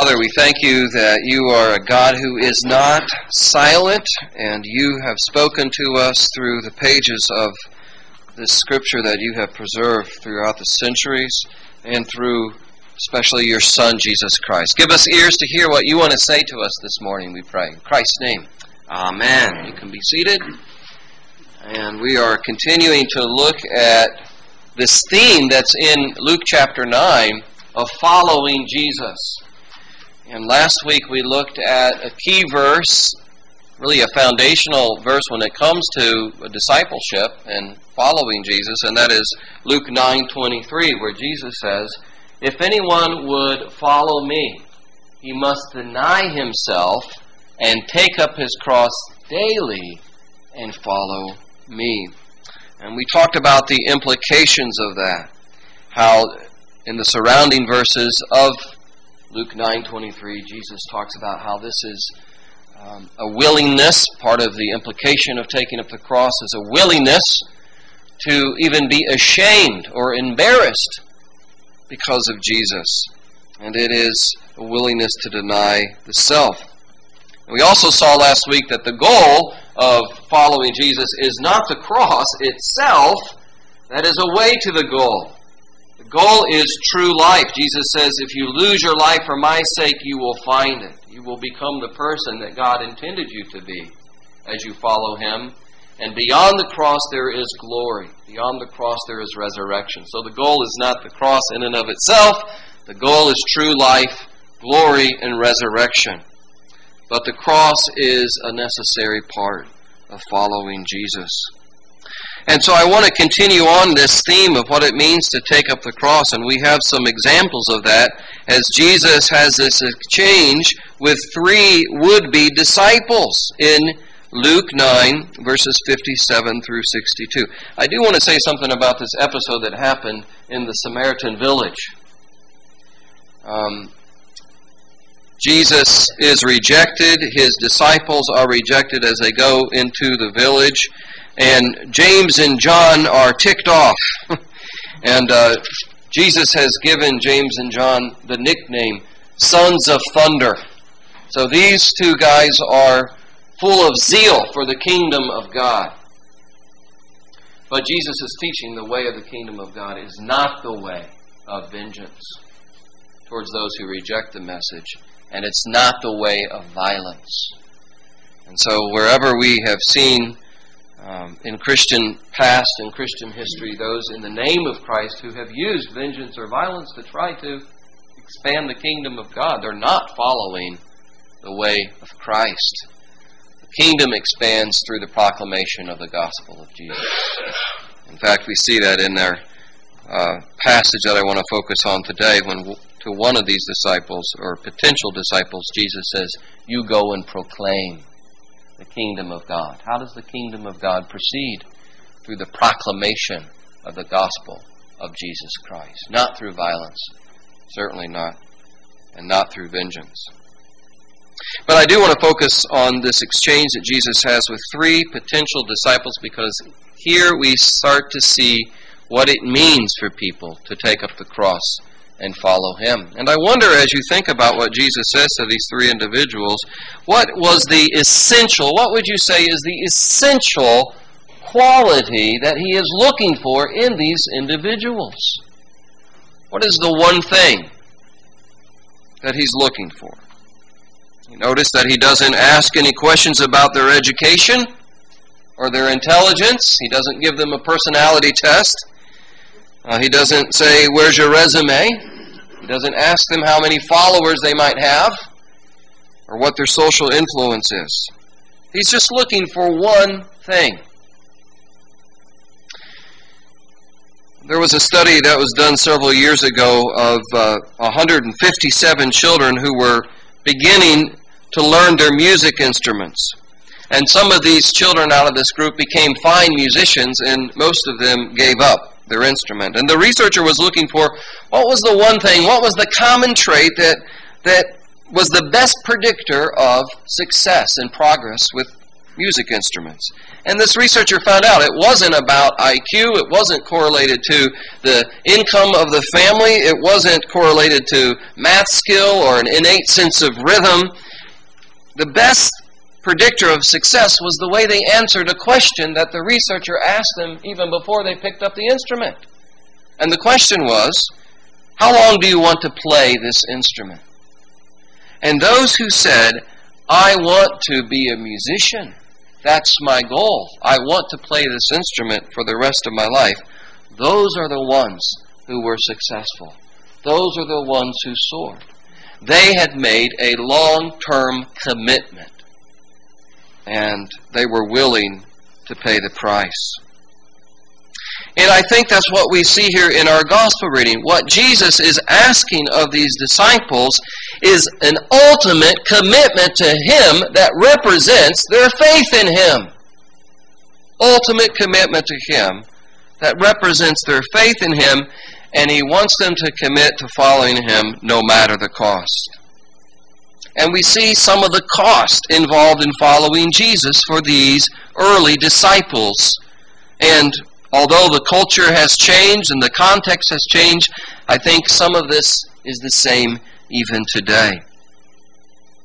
Father, we thank you that you are a God who is not silent, and you have spoken to us through the pages of this scripture that you have preserved throughout the centuries and through especially your Son, Jesus Christ. Give us ears to hear what you want to say to us this morning, we pray. In Christ's name, Amen. You can be seated. And we are continuing to look at this theme that's in Luke chapter 9 of following Jesus. And last week we looked at a key verse, really a foundational verse when it comes to discipleship and following Jesus, and that is Luke 9:23 where Jesus says, "If anyone would follow me, he must deny himself and take up his cross daily and follow me." And we talked about the implications of that. How in the surrounding verses of Luke 9:23, Jesus talks about how this is um, a willingness. Part of the implication of taking up the cross is a willingness to even be ashamed or embarrassed because of Jesus, and it is a willingness to deny the self. We also saw last week that the goal of following Jesus is not the cross itself, that is a way to the goal goal is true life. Jesus says, if you lose your life for my sake, you will find it. You will become the person that God intended you to be as you follow Him. And beyond the cross, there is glory. Beyond the cross, there is resurrection. So the goal is not the cross in and of itself. The goal is true life, glory, and resurrection. But the cross is a necessary part of following Jesus. And so I want to continue on this theme of what it means to take up the cross, and we have some examples of that as Jesus has this exchange with three would be disciples in Luke 9, verses 57 through 62. I do want to say something about this episode that happened in the Samaritan village. Um, Jesus is rejected, his disciples are rejected as they go into the village and James and John are ticked off. and uh, Jesus has given James and John the nickname Sons of Thunder. So these two guys are full of zeal for the kingdom of God. But Jesus is teaching the way of the kingdom of God is not the way of vengeance towards those who reject the message, and it's not the way of violence. And so, wherever we have seen um, in Christian past and Christian history those in the name of Christ who have used vengeance or violence to try to expand the kingdom of God. They're not following the way of Christ. The kingdom expands through the proclamation of the gospel of Jesus. In fact, we see that in their uh, passage that I want to focus on today when to one of these disciples or potential disciples, Jesus says, You go and proclaim the kingdom of God. How does the kingdom of God proceed? Through the proclamation of the gospel of Jesus Christ. Not through violence, certainly not, and not through vengeance. But I do want to focus on this exchange that Jesus has with three potential disciples because here we start to see what it means for people to take up the cross and follow him. And I wonder, as you think about what Jesus says to these three individuals, what was the essential, what would you say is the essential quality that he is looking for in these individuals? What is the one thing that he's looking for? You notice that he doesn't ask any questions about their education or their intelligence. He doesn't give them a personality test. Uh, he doesn't say, Where's your resume? Doesn't ask them how many followers they might have or what their social influence is. He's just looking for one thing. There was a study that was done several years ago of uh, 157 children who were beginning to learn their music instruments. And some of these children out of this group became fine musicians, and most of them gave up their instrument. And the researcher was looking for what was the one thing, what was the common trait that, that was the best predictor of success and progress with music instruments. And this researcher found out it wasn't about IQ, it wasn't correlated to the income of the family, it wasn't correlated to math skill or an innate sense of rhythm. The best predictor of success was the way they answered a question that the researcher asked them even before they picked up the instrument. And the question was, How long do you want to play this instrument? And those who said, I want to be a musician, that's my goal, I want to play this instrument for the rest of my life, those are the ones who were successful. Those are the ones who soared. They had made a long term commitment and they were willing to pay the price. And I think that's what we see here in our gospel reading. What Jesus is asking of these disciples is an ultimate commitment to Him that represents their faith in Him. Ultimate commitment to Him that represents their faith in Him, and He wants them to commit to following Him no matter the cost. And we see some of the cost involved in following Jesus for these early disciples. And although the culture has changed and the context has changed, I think some of this is the same even today.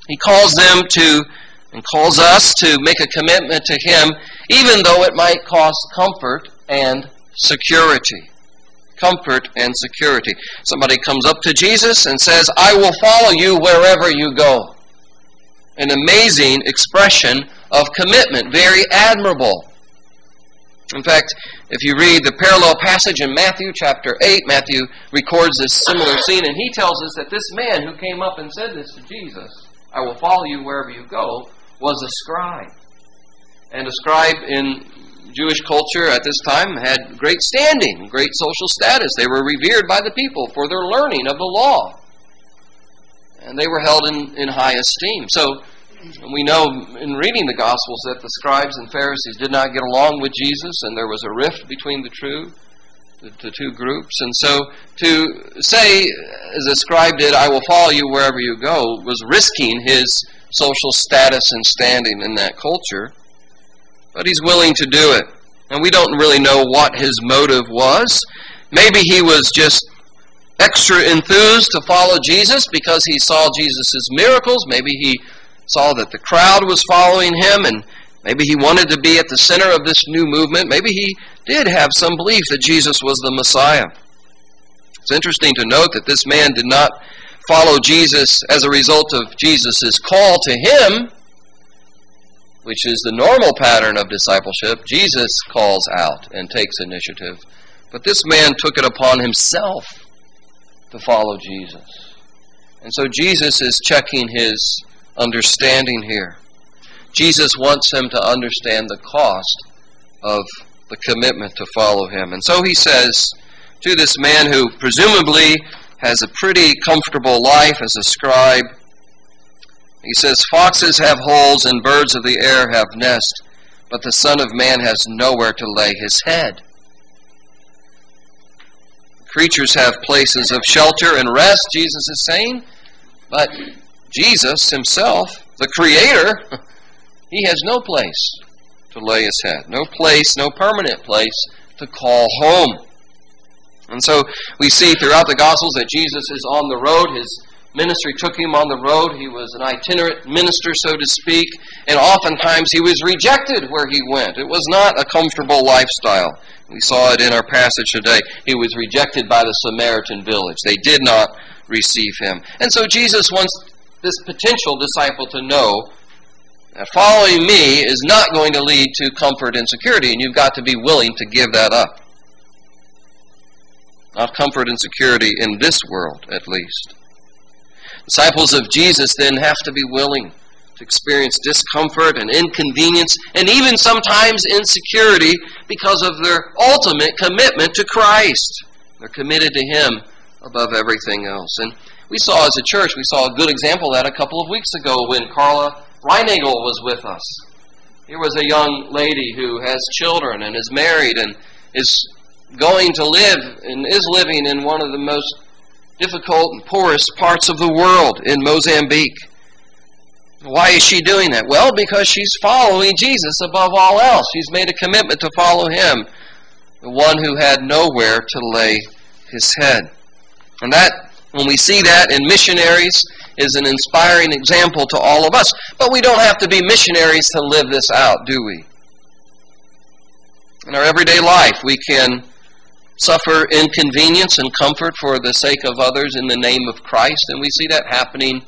He calls them to and calls us to make a commitment to Him, even though it might cost comfort and security comfort and security. Somebody comes up to Jesus and says, I will follow you wherever you go. An amazing expression of commitment, very admirable. In fact, if you read the parallel passage in Matthew chapter 8, Matthew records this similar scene, and he tells us that this man who came up and said this to Jesus, I will follow you wherever you go, was a scribe. And a scribe in Jewish culture at this time had great standing, great social status. They were revered by the people for their learning of the law. And they were held in, in high esteem. So we know in reading the Gospels that the scribes and Pharisees did not get along with Jesus, and there was a rift between the the, the two groups. And so to say, as a scribe did, I will follow you wherever you go, was risking his social status and standing in that culture but he's willing to do it. And we don't really know what his motive was. Maybe he was just extra enthused to follow Jesus because he saw Jesus' miracles. Maybe he saw that the crowd was following him and maybe he wanted to be at the center of this new movement. Maybe he did have some belief that Jesus was the Messiah. It's interesting to note that this man did not follow Jesus as a result of Jesus' call to him which is the normal pattern of discipleship, Jesus calls out and takes initiative. But this man took it upon himself to follow Jesus. And so Jesus is checking his understanding here. Jesus wants him to understand the cost of the commitment to follow him. And so he says to this man who presumably has a pretty comfortable life as a scribe, he says, Foxes have holes and birds of the air have nests, but the Son of Man has nowhere to lay his head. Creatures have places of shelter and rest, Jesus is saying, but Jesus himself, the Creator, he has no place to lay his head, no place, no permanent place to call home. And so we see throughout the Gospels that Jesus is on the road. His ministry took him on the road. He was an itinerant minister, so to speak, and oftentimes he was rejected where he went. It was not a comfortable lifestyle. We saw it in our passage today. He was rejected by the Samaritan village. They did not receive him. And so Jesus wants this potential disciple to know that following me is not going to lead to comfort and security, and you've got to be willing to give that up. Not comfort and security in this world, at least. Disciples of Jesus then have to be willing to experience discomfort and inconvenience and even sometimes insecurity because of their ultimate commitment to Christ. They're committed to Him above everything else. And we saw as a church, we saw a good example of that a couple of weeks ago when Carla Reinagel was with us. Here was a young lady who has children and is married and is going to live and is living in one of the most difficult and poorest parts of the world in Mozambique. Why is she doing that? Well, because she's following Jesus above all else. She's made a commitment to follow him, the one who had nowhere to lay his head. And that, when we see that in missionaries, is an inspiring example to all of us. But we don't have to be missionaries to live this out, do we? In our everyday life, we can suffer inconvenience and comfort for the sake of others in the name of Christ, and we see that happening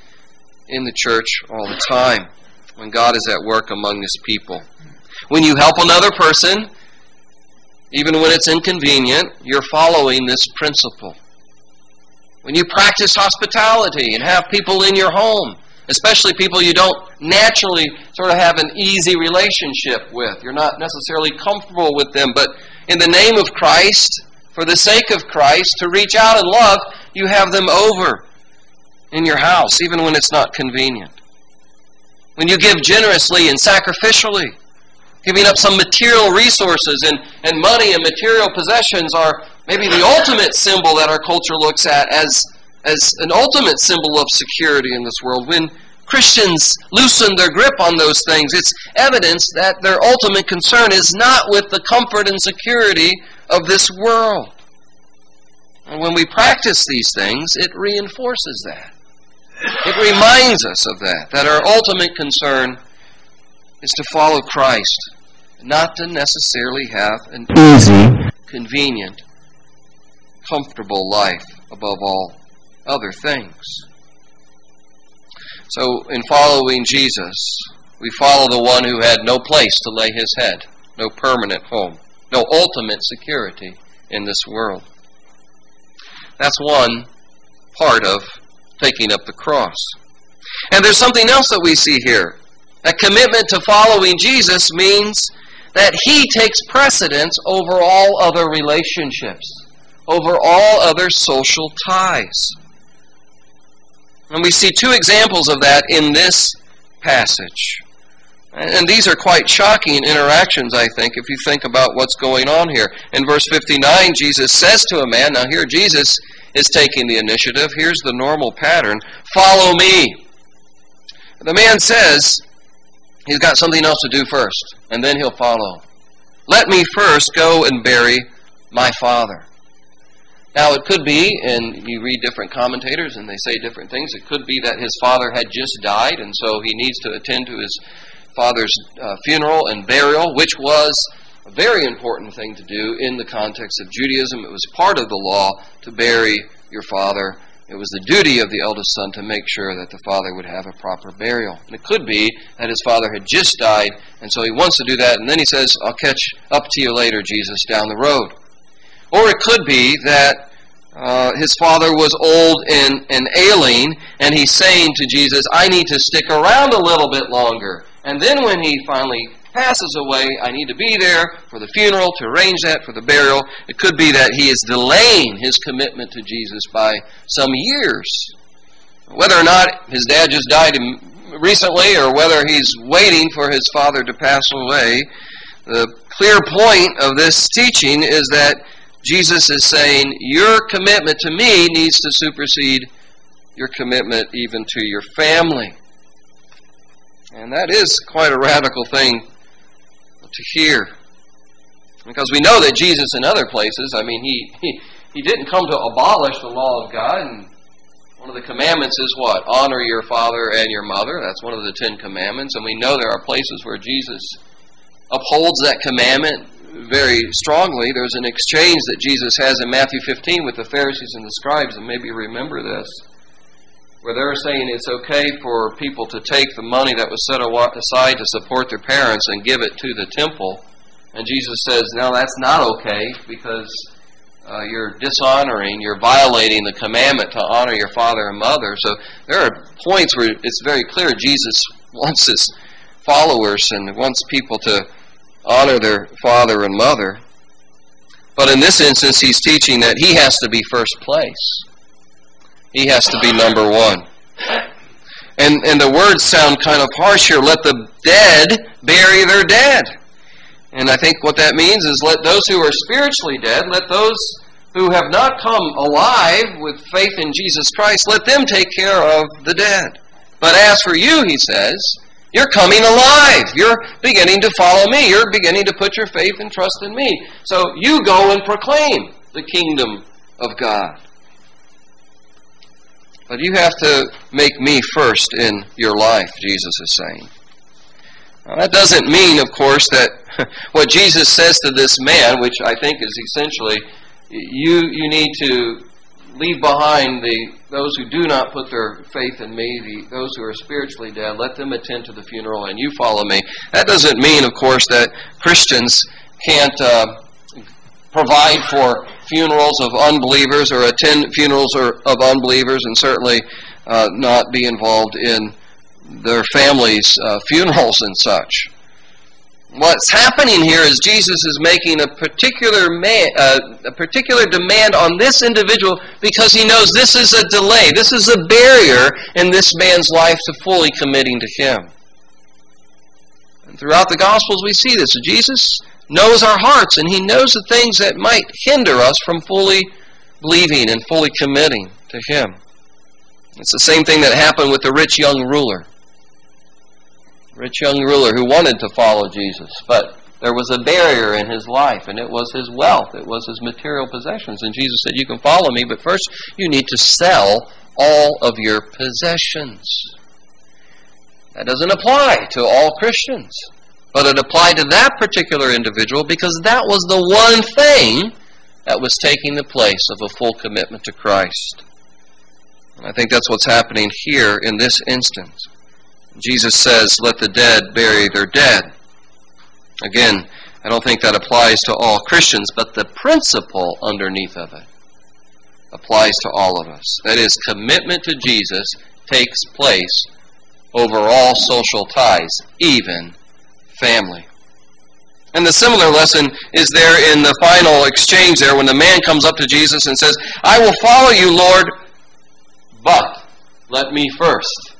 in the church all the time when God is at work among his people. When you help another person, even when it's inconvenient, you're following this principle. When you practice hospitality and have people in your home, especially people you don't naturally sort of have an easy relationship with, you're not necessarily comfortable with them, but in the name of Christ, for the sake of Christ, to reach out and love, you have them over in your house, even when it's not convenient. When you give generously and sacrificially, giving up some material resources and, and money and material possessions are maybe the ultimate symbol that our culture looks at as, as an ultimate symbol of security in this world. When Christians loosen their grip on those things, it's evidence that their ultimate concern is not with the comfort and security of this world. And when we practice these things, it reinforces that. It reminds us of that, that our ultimate concern is to follow Christ, not to necessarily have an easy, convenient, comfortable life above all other things. So, in following Jesus, we follow the one who had no place to lay his head, no permanent home, no ultimate security in this world. That's one part of taking up the cross. And there's something else that we see here. A commitment to following Jesus means that he takes precedence over all other relationships, over all other social ties. And we see two examples of that in this passage. And these are quite shocking interactions, I think, if you think about what's going on here. In verse 59, Jesus says to a man, now here Jesus is taking the initiative. Here's the normal pattern follow me. The man says he's got something else to do first, and then he'll follow. Let me first go and bury my father. Now, it could be, and you read different commentators and they say different things, it could be that his father had just died, and so he needs to attend to his father's uh, funeral and burial, which was a very important thing to do in the context of Judaism. It was part of the law to bury your father. It was the duty of the eldest son to make sure that the father would have a proper burial. And it could be that his father had just died, and so he wants to do that, and then he says, I'll catch up to you later, Jesus, down the road. Or it could be that uh, his father was old and, and ailing, and he's saying to Jesus, I need to stick around a little bit longer. And then when he finally passes away, I need to be there for the funeral, to arrange that for the burial. It could be that he is delaying his commitment to Jesus by some years. Whether or not his dad just died recently or whether he's waiting for his father to pass away, the clear point of this teaching is that Jesus is saying, Your commitment to me needs to supersede your commitment even to your family. And that is quite a radical thing to hear. Because we know that Jesus in other places, I mean, he, he, he didn't come to abolish the law of God. And one of the commandments is what? Honor your father and your mother. That's one of the Ten Commandments. And we know there are places where Jesus upholds that commandment very strongly. There's an exchange that Jesus has in Matthew 15 with the Pharisees and the scribes, and maybe you remember this where they're saying it's okay for people to take the money that was set aside to support their parents and give it to the temple. And Jesus says, no, that's not okay because uh, you're dishonoring, you're violating the commandment to honor your father and mother. So there are points where it's very clear Jesus wants his followers and wants people to honor their father and mother. But in this instance, he's teaching that he has to be first place. He has to be number one. And, and the words sound kind of harsh here. Let the dead bury their dead. And I think what that means is let those who are spiritually dead, let those who have not come alive with faith in Jesus Christ, let them take care of the dead. But as for you, he says, you're coming alive. You're beginning to follow me. You're beginning to put your faith and trust in me. So you go and proclaim the kingdom of God. But you have to make me first in your life, Jesus is saying. Now, that doesn't mean, of course, that what Jesus says to this man, which I think is essentially, you, you need to leave behind the those who do not put their faith in me, the, those who are spiritually dead, let them attend to the funeral and you follow me. That doesn't mean, of course, that Christians can't uh, provide for funerals of unbelievers or attend funerals of unbelievers and certainly uh, not be involved in their families' uh, funerals and such. What's happening here is Jesus is making a particular man, uh, a particular demand on this individual because he knows this is a delay, this is a barrier in this man's life to fully committing to him. And throughout the Gospels, we see this. Jesus knows our hearts, and he knows the things that might hinder us from fully believing and fully committing to him. It's the same thing that happened with the rich young ruler rich young ruler who wanted to follow Jesus, but there was a barrier in his life, and it was his wealth, it was his material possessions. And Jesus said, You can follow me, but first you need to sell all of your possessions. That doesn't apply to all Christians, but it applied to that particular individual because that was the one thing that was taking the place of a full commitment to Christ. And I think that's what's happening here in this instance. Jesus says, let the dead bury their dead. Again, I don't think that applies to all Christians, but the principle underneath of it applies to all of us. That is, commitment to Jesus takes place over all social ties, even family. And the similar lesson is there in the final exchange there when the man comes up to Jesus and says, I will follow you, Lord, but let me first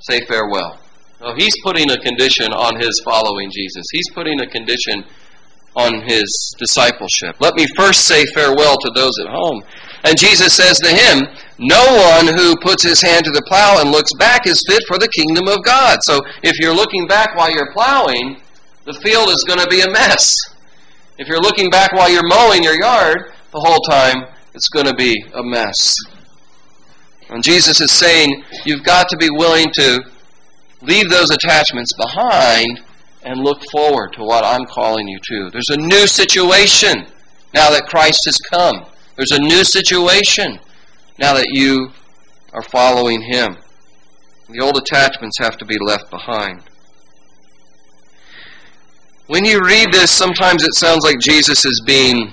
say farewell. No, he's putting a condition on his following Jesus. He's putting a condition on his discipleship. Let me first say farewell to those at home. And Jesus says to him, No one who puts his hand to the plow and looks back is fit for the kingdom of God. So if you're looking back while you're plowing, the field is going to be a mess. If you're looking back while you're mowing your yard, the whole time it's going to be a mess. And Jesus is saying you've got to be willing to leave those attachments behind and look forward to what I'm calling you to. There's a new situation now that Christ has come. There's a new situation now that you are following Him. The old attachments have to be left behind. When you read this, sometimes it sounds like Jesus is being,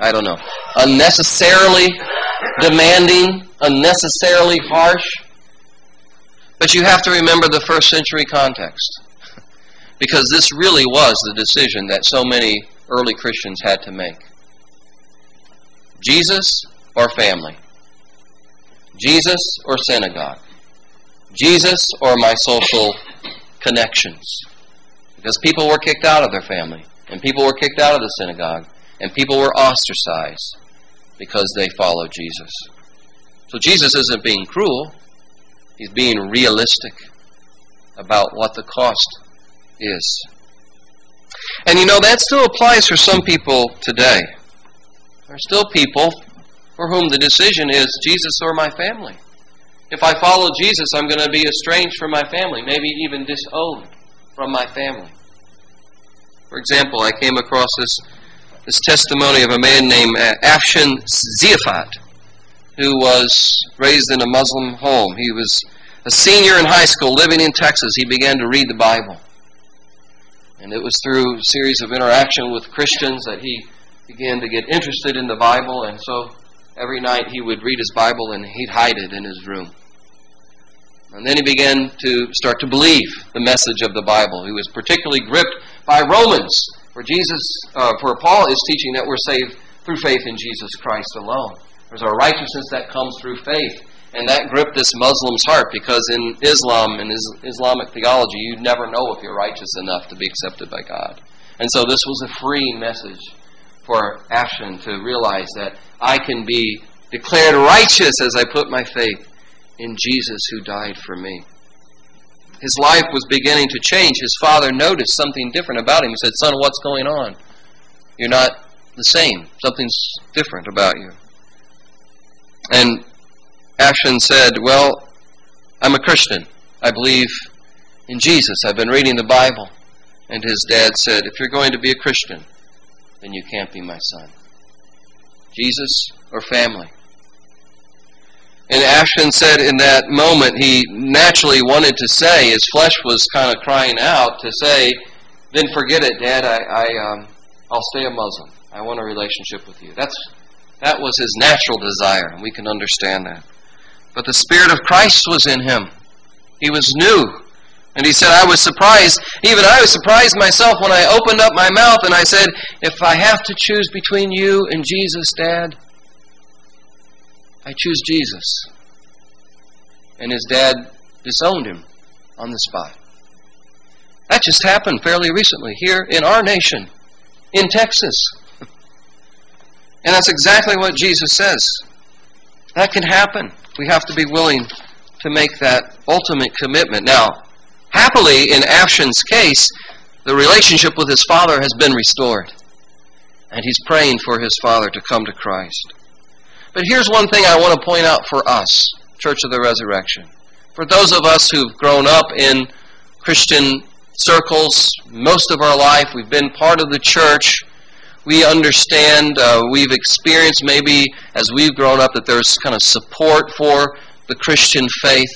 I don't know, unnecessarily demanding, unnecessarily harsh. But you have to remember the first century context. Because this really was the decision that so many early Christians had to make Jesus or family? Jesus or synagogue? Jesus or my social connections? Because people were kicked out of their family, and people were kicked out of the synagogue, and people were ostracized because they followed Jesus. So Jesus isn't being cruel, he's being realistic about what the cost is. And you know, that still applies for some people today. There are still people for whom the decision is Jesus or my family. If I follow Jesus, I'm going to be estranged from my family, maybe even disowned from my family. For example, I came across this this testimony of a man named uh, Afshin Afshan Ziafat, who was raised in a Muslim home. He was a senior in high school living in Texas. He began to read the Bible. And it was through a series of interaction with Christians that he began to get interested in the Bible. And so every night he would read his Bible and he'd hide it in his room. And then he began to start to believe the message of the Bible. He was particularly gripped by Romans for Jesus, uh, for Paul is teaching that we're saved through faith in Jesus Christ alone. There's a righteousness that comes through faith. And that gripped this Muslim's heart because in Islam and Islamic theology, you never know if you're righteous enough to be accepted by God. And so this was a freeing message for Afshan to realize that I can be declared righteous as I put my faith in Jesus who died for me. His life was beginning to change. His father noticed something different about him. He said, Son, what's going on? You're not the same. Something's different about you. And Ashton said, Well, I'm a Christian. I believe in Jesus. I've been reading the Bible. And his dad said, If you're going to be a Christian, then you can't be my son. Jesus or family? And Ashton said in that moment he naturally wanted to say, his flesh was kind of crying out to say, then forget it, Dad. I, I um, I'll stay a Muslim. I want a relationship with you. That's that was his natural desire, and we can understand that. But the Spirit of Christ was in him. He was new. And he said, I was surprised. Even I was surprised myself when I opened up my mouth and I said, If I have to choose between you and Jesus, Dad, I choose Jesus. And his dad disowned him on the spot. That just happened fairly recently here in our nation, in Texas. And that's exactly what Jesus says. That can happen. We have to be willing to make that ultimate commitment. Now, happily, in Afshin's case, the relationship with his father has been restored. And he's praying for his father to come to Christ. But here's one thing I want to point out for us, Church of the Resurrection. For those of us who've grown up in Christian circles most of our life, we've been part of the church, we understand, uh, we've experienced maybe as we've grown up that there's kind of support for the Christian faith.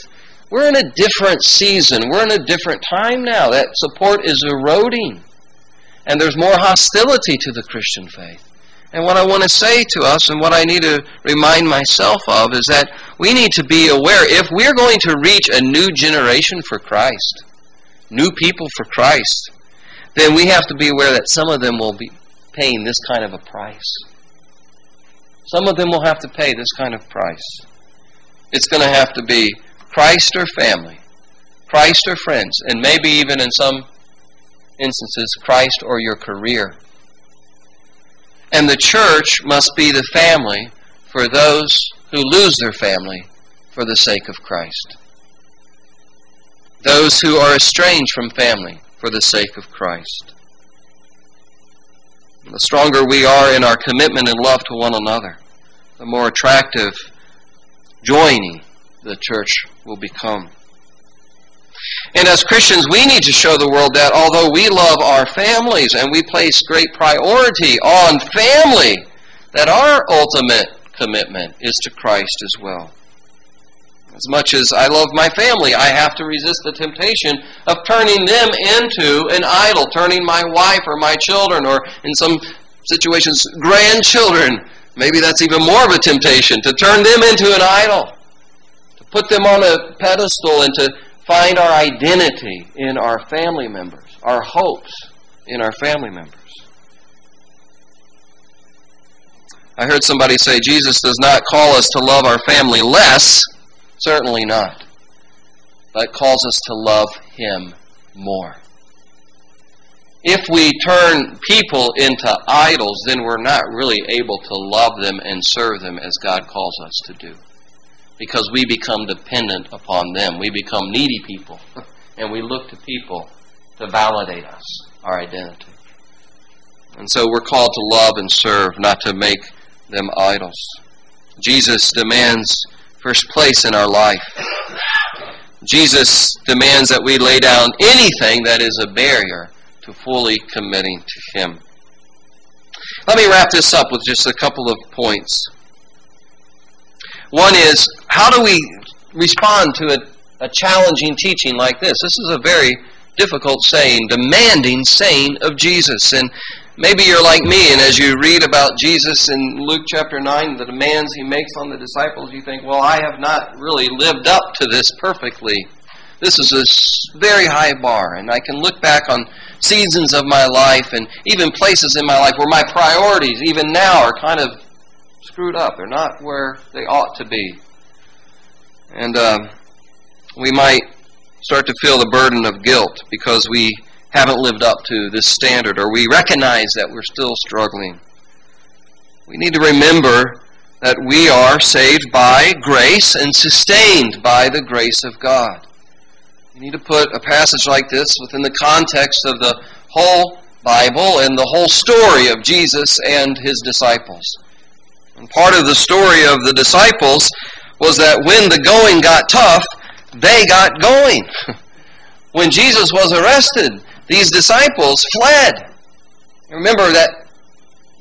We're in a different season. We're in a different time now. That support is eroding. And there's more hostility to the Christian faith. And what I want to say to us and what I need to remind myself of is that we need to be aware if we're going to reach a new generation for Christ, new people for Christ, then we have to be aware that some of them will be paying this kind of a price. Some of them will have to pay this kind of price. It's going to have to be Christ or family, Christ or friends, and maybe even in some instances, Christ or your career. And the church must be the family for those who lose their family for the sake of Christ. Those who are estranged from family for the sake of Christ. The stronger we are in our commitment and love to one another, the more attractive joining the church will become. And as Christians, we need to show the world that although we love our families and we place great priority on family, that our ultimate commitment is to Christ as well. As much as I love my family, I have to resist the temptation of turning them into an idol, turning my wife or my children, or in some situations, grandchildren. Maybe that's even more of a temptation to turn them into an idol, put them on a pedestal and to find our identity in our family members, our hopes in our family members. I heard somebody say Jesus does not call us to love our family less, certainly not, but calls us to love Him more. If we turn people into idols, then we're not really able to love them and serve them as God calls us to do because we become dependent upon them. We become needy people, and we look to people to validate us, our identity. And so we're called to love and serve, not to make them idols. Jesus demands first place in our life. Jesus demands that we lay down anything that is a barrier to fully committing to Him. Let me wrap this up with just a couple of points. One is, how do we respond to a, a challenging teaching like this? This is a very difficult saying, demanding saying of Jesus. And maybe you're like me, and as you read about Jesus in Luke chapter 9, the demands he makes on the disciples, you think, well, I have not really lived up to this perfectly. This is a very high bar, and I can look back on seasons of my life and even places in my life where my priorities, even now, are kind of screwed up. They're not where they ought to be. And uh, we might start to feel the burden of guilt because we haven't lived up to this standard or we recognize that we're still struggling. We need to remember that we are saved by grace and sustained by the grace of God. You need to put a passage like this within the context of the whole Bible and the whole story of Jesus and his disciples. And part of the story of the disciples was that when the going got tough, they got going. when Jesus was arrested, these disciples fled. Remember that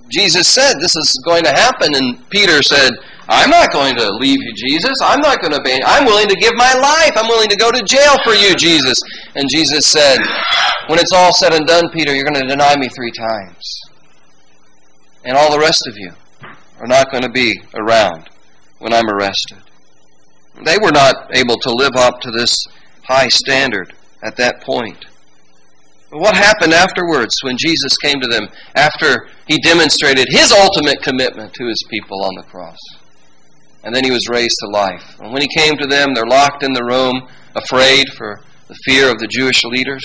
Jesus said this is going to happen, and Peter said, I'm not going to leave you, Jesus. I'm not going to be. I'm willing to give my life. I'm willing to go to jail for you, Jesus. And Jesus said, When it's all said and done, Peter, you're going to deny me three times. And all the rest of you are not going to be around when I'm arrested. They were not able to live up to this high standard at that point. But what happened afterwards when Jesus came to them after he demonstrated his ultimate commitment to his people on the cross? And then he was raised to life. And when he came to them, they're locked in the room, afraid for the fear of the Jewish leaders.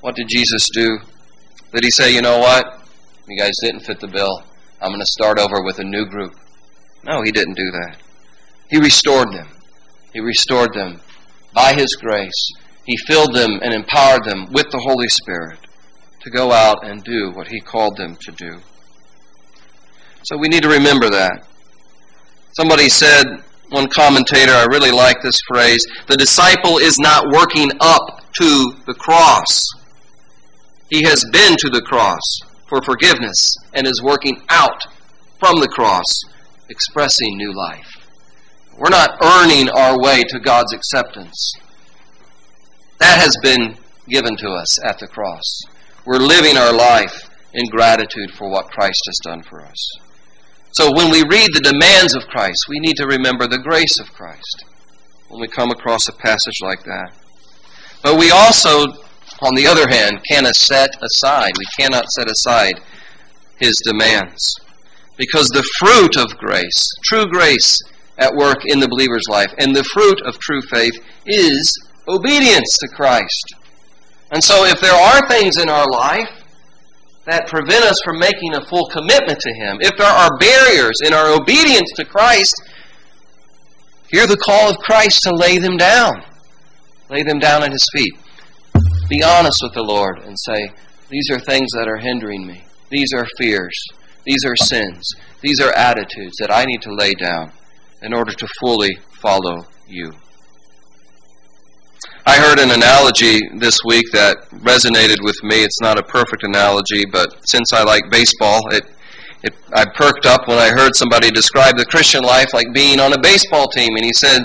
What did Jesus do? Did he say, you know what? You guys didn't fit the bill. I'm going to start over with a new group. No, he didn't do that. He restored them. He restored them by his grace he filled them and empowered them with the Holy Spirit to go out and do what He called them to do. So we need to remember that. Somebody said, one commentator, I really like this phrase, the disciple is not working up to the cross. He has been to the cross for forgiveness and is working out from the cross, expressing new life. We're not earning our way to God's acceptance. That has been given to us at the cross. We're living our life in gratitude for what Christ has done for us. So when we read the demands of Christ, we need to remember the grace of Christ when we come across a passage like that. But we also, on the other hand, cannot set aside, we cannot set aside his demands. Because the fruit of grace, true grace at work in the believer's life, and the fruit of true faith is obedience to Christ. And so, if there are things in our life that prevent us from making a full commitment to Him, if there are barriers in our obedience to Christ, hear the call of Christ to lay them down. Lay them down at His feet. Be honest with the Lord and say, These are things that are hindering me. These are fears. These are sins. These are attitudes that I need to lay down in order to fully follow you. I heard an analogy this week that resonated with me. It's not a perfect analogy, but since I like baseball, it, it I perked up when I heard somebody describe the Christian life like being on a baseball team. And he said,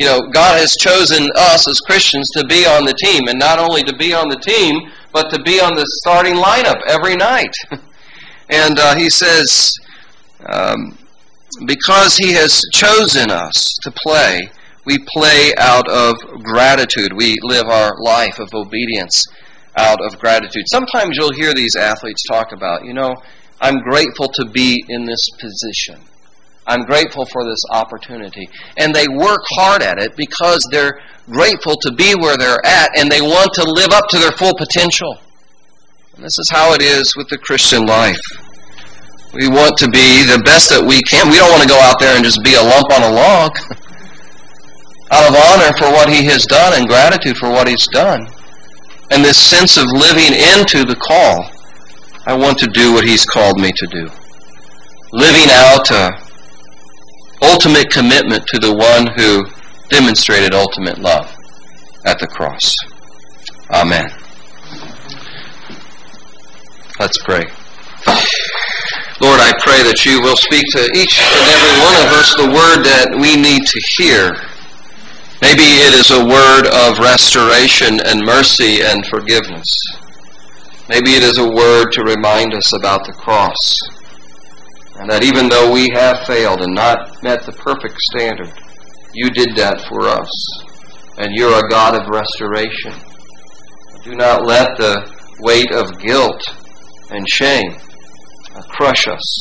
you know, God has chosen us as Christians to be on the team, and not only to be on the team, but to be on the starting lineup every night. and uh, he says, um, because he has chosen us to play, we play out of gratitude. We live our life of obedience out of gratitude. Sometimes you'll hear these athletes talk about, you know, I'm grateful to be in this position. I'm grateful for this opportunity. And they work hard at it because they're grateful to be where they're at and they want to live up to their full potential. And this is how it is with the Christian life. We want to be the best that we can. We don't want to go out there and just be a lump on a log. out of honor for what he has done and gratitude for what he's done. And this sense of living into the call. I want to do what he's called me to do. Living out a ultimate commitment to the one who demonstrated ultimate love at the cross. Amen. Let's pray. Lord, I pray that you will speak to each and every one of us the word that we need to hear Maybe it is a word of restoration and mercy and forgiveness. Maybe it is a word to remind us about the cross. And that even though we have failed and not met the perfect standard, you did that for us. And you're a God of restoration. Do not let the weight of guilt and shame crush us,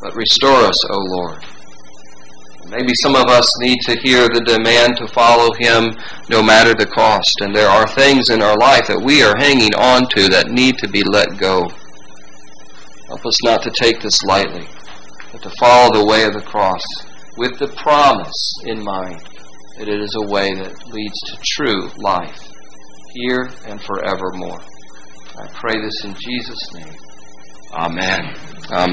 but restore us, O Lord. Maybe some of us need to hear the demand to follow Him no matter the cost. And there are things in our life that we are hanging on to that need to be let go. Help us not to take this lightly, but to follow the way of the cross with the promise in mind that it is a way that leads to true life here and forevermore. I pray this in Jesus' name. Amen. Amen.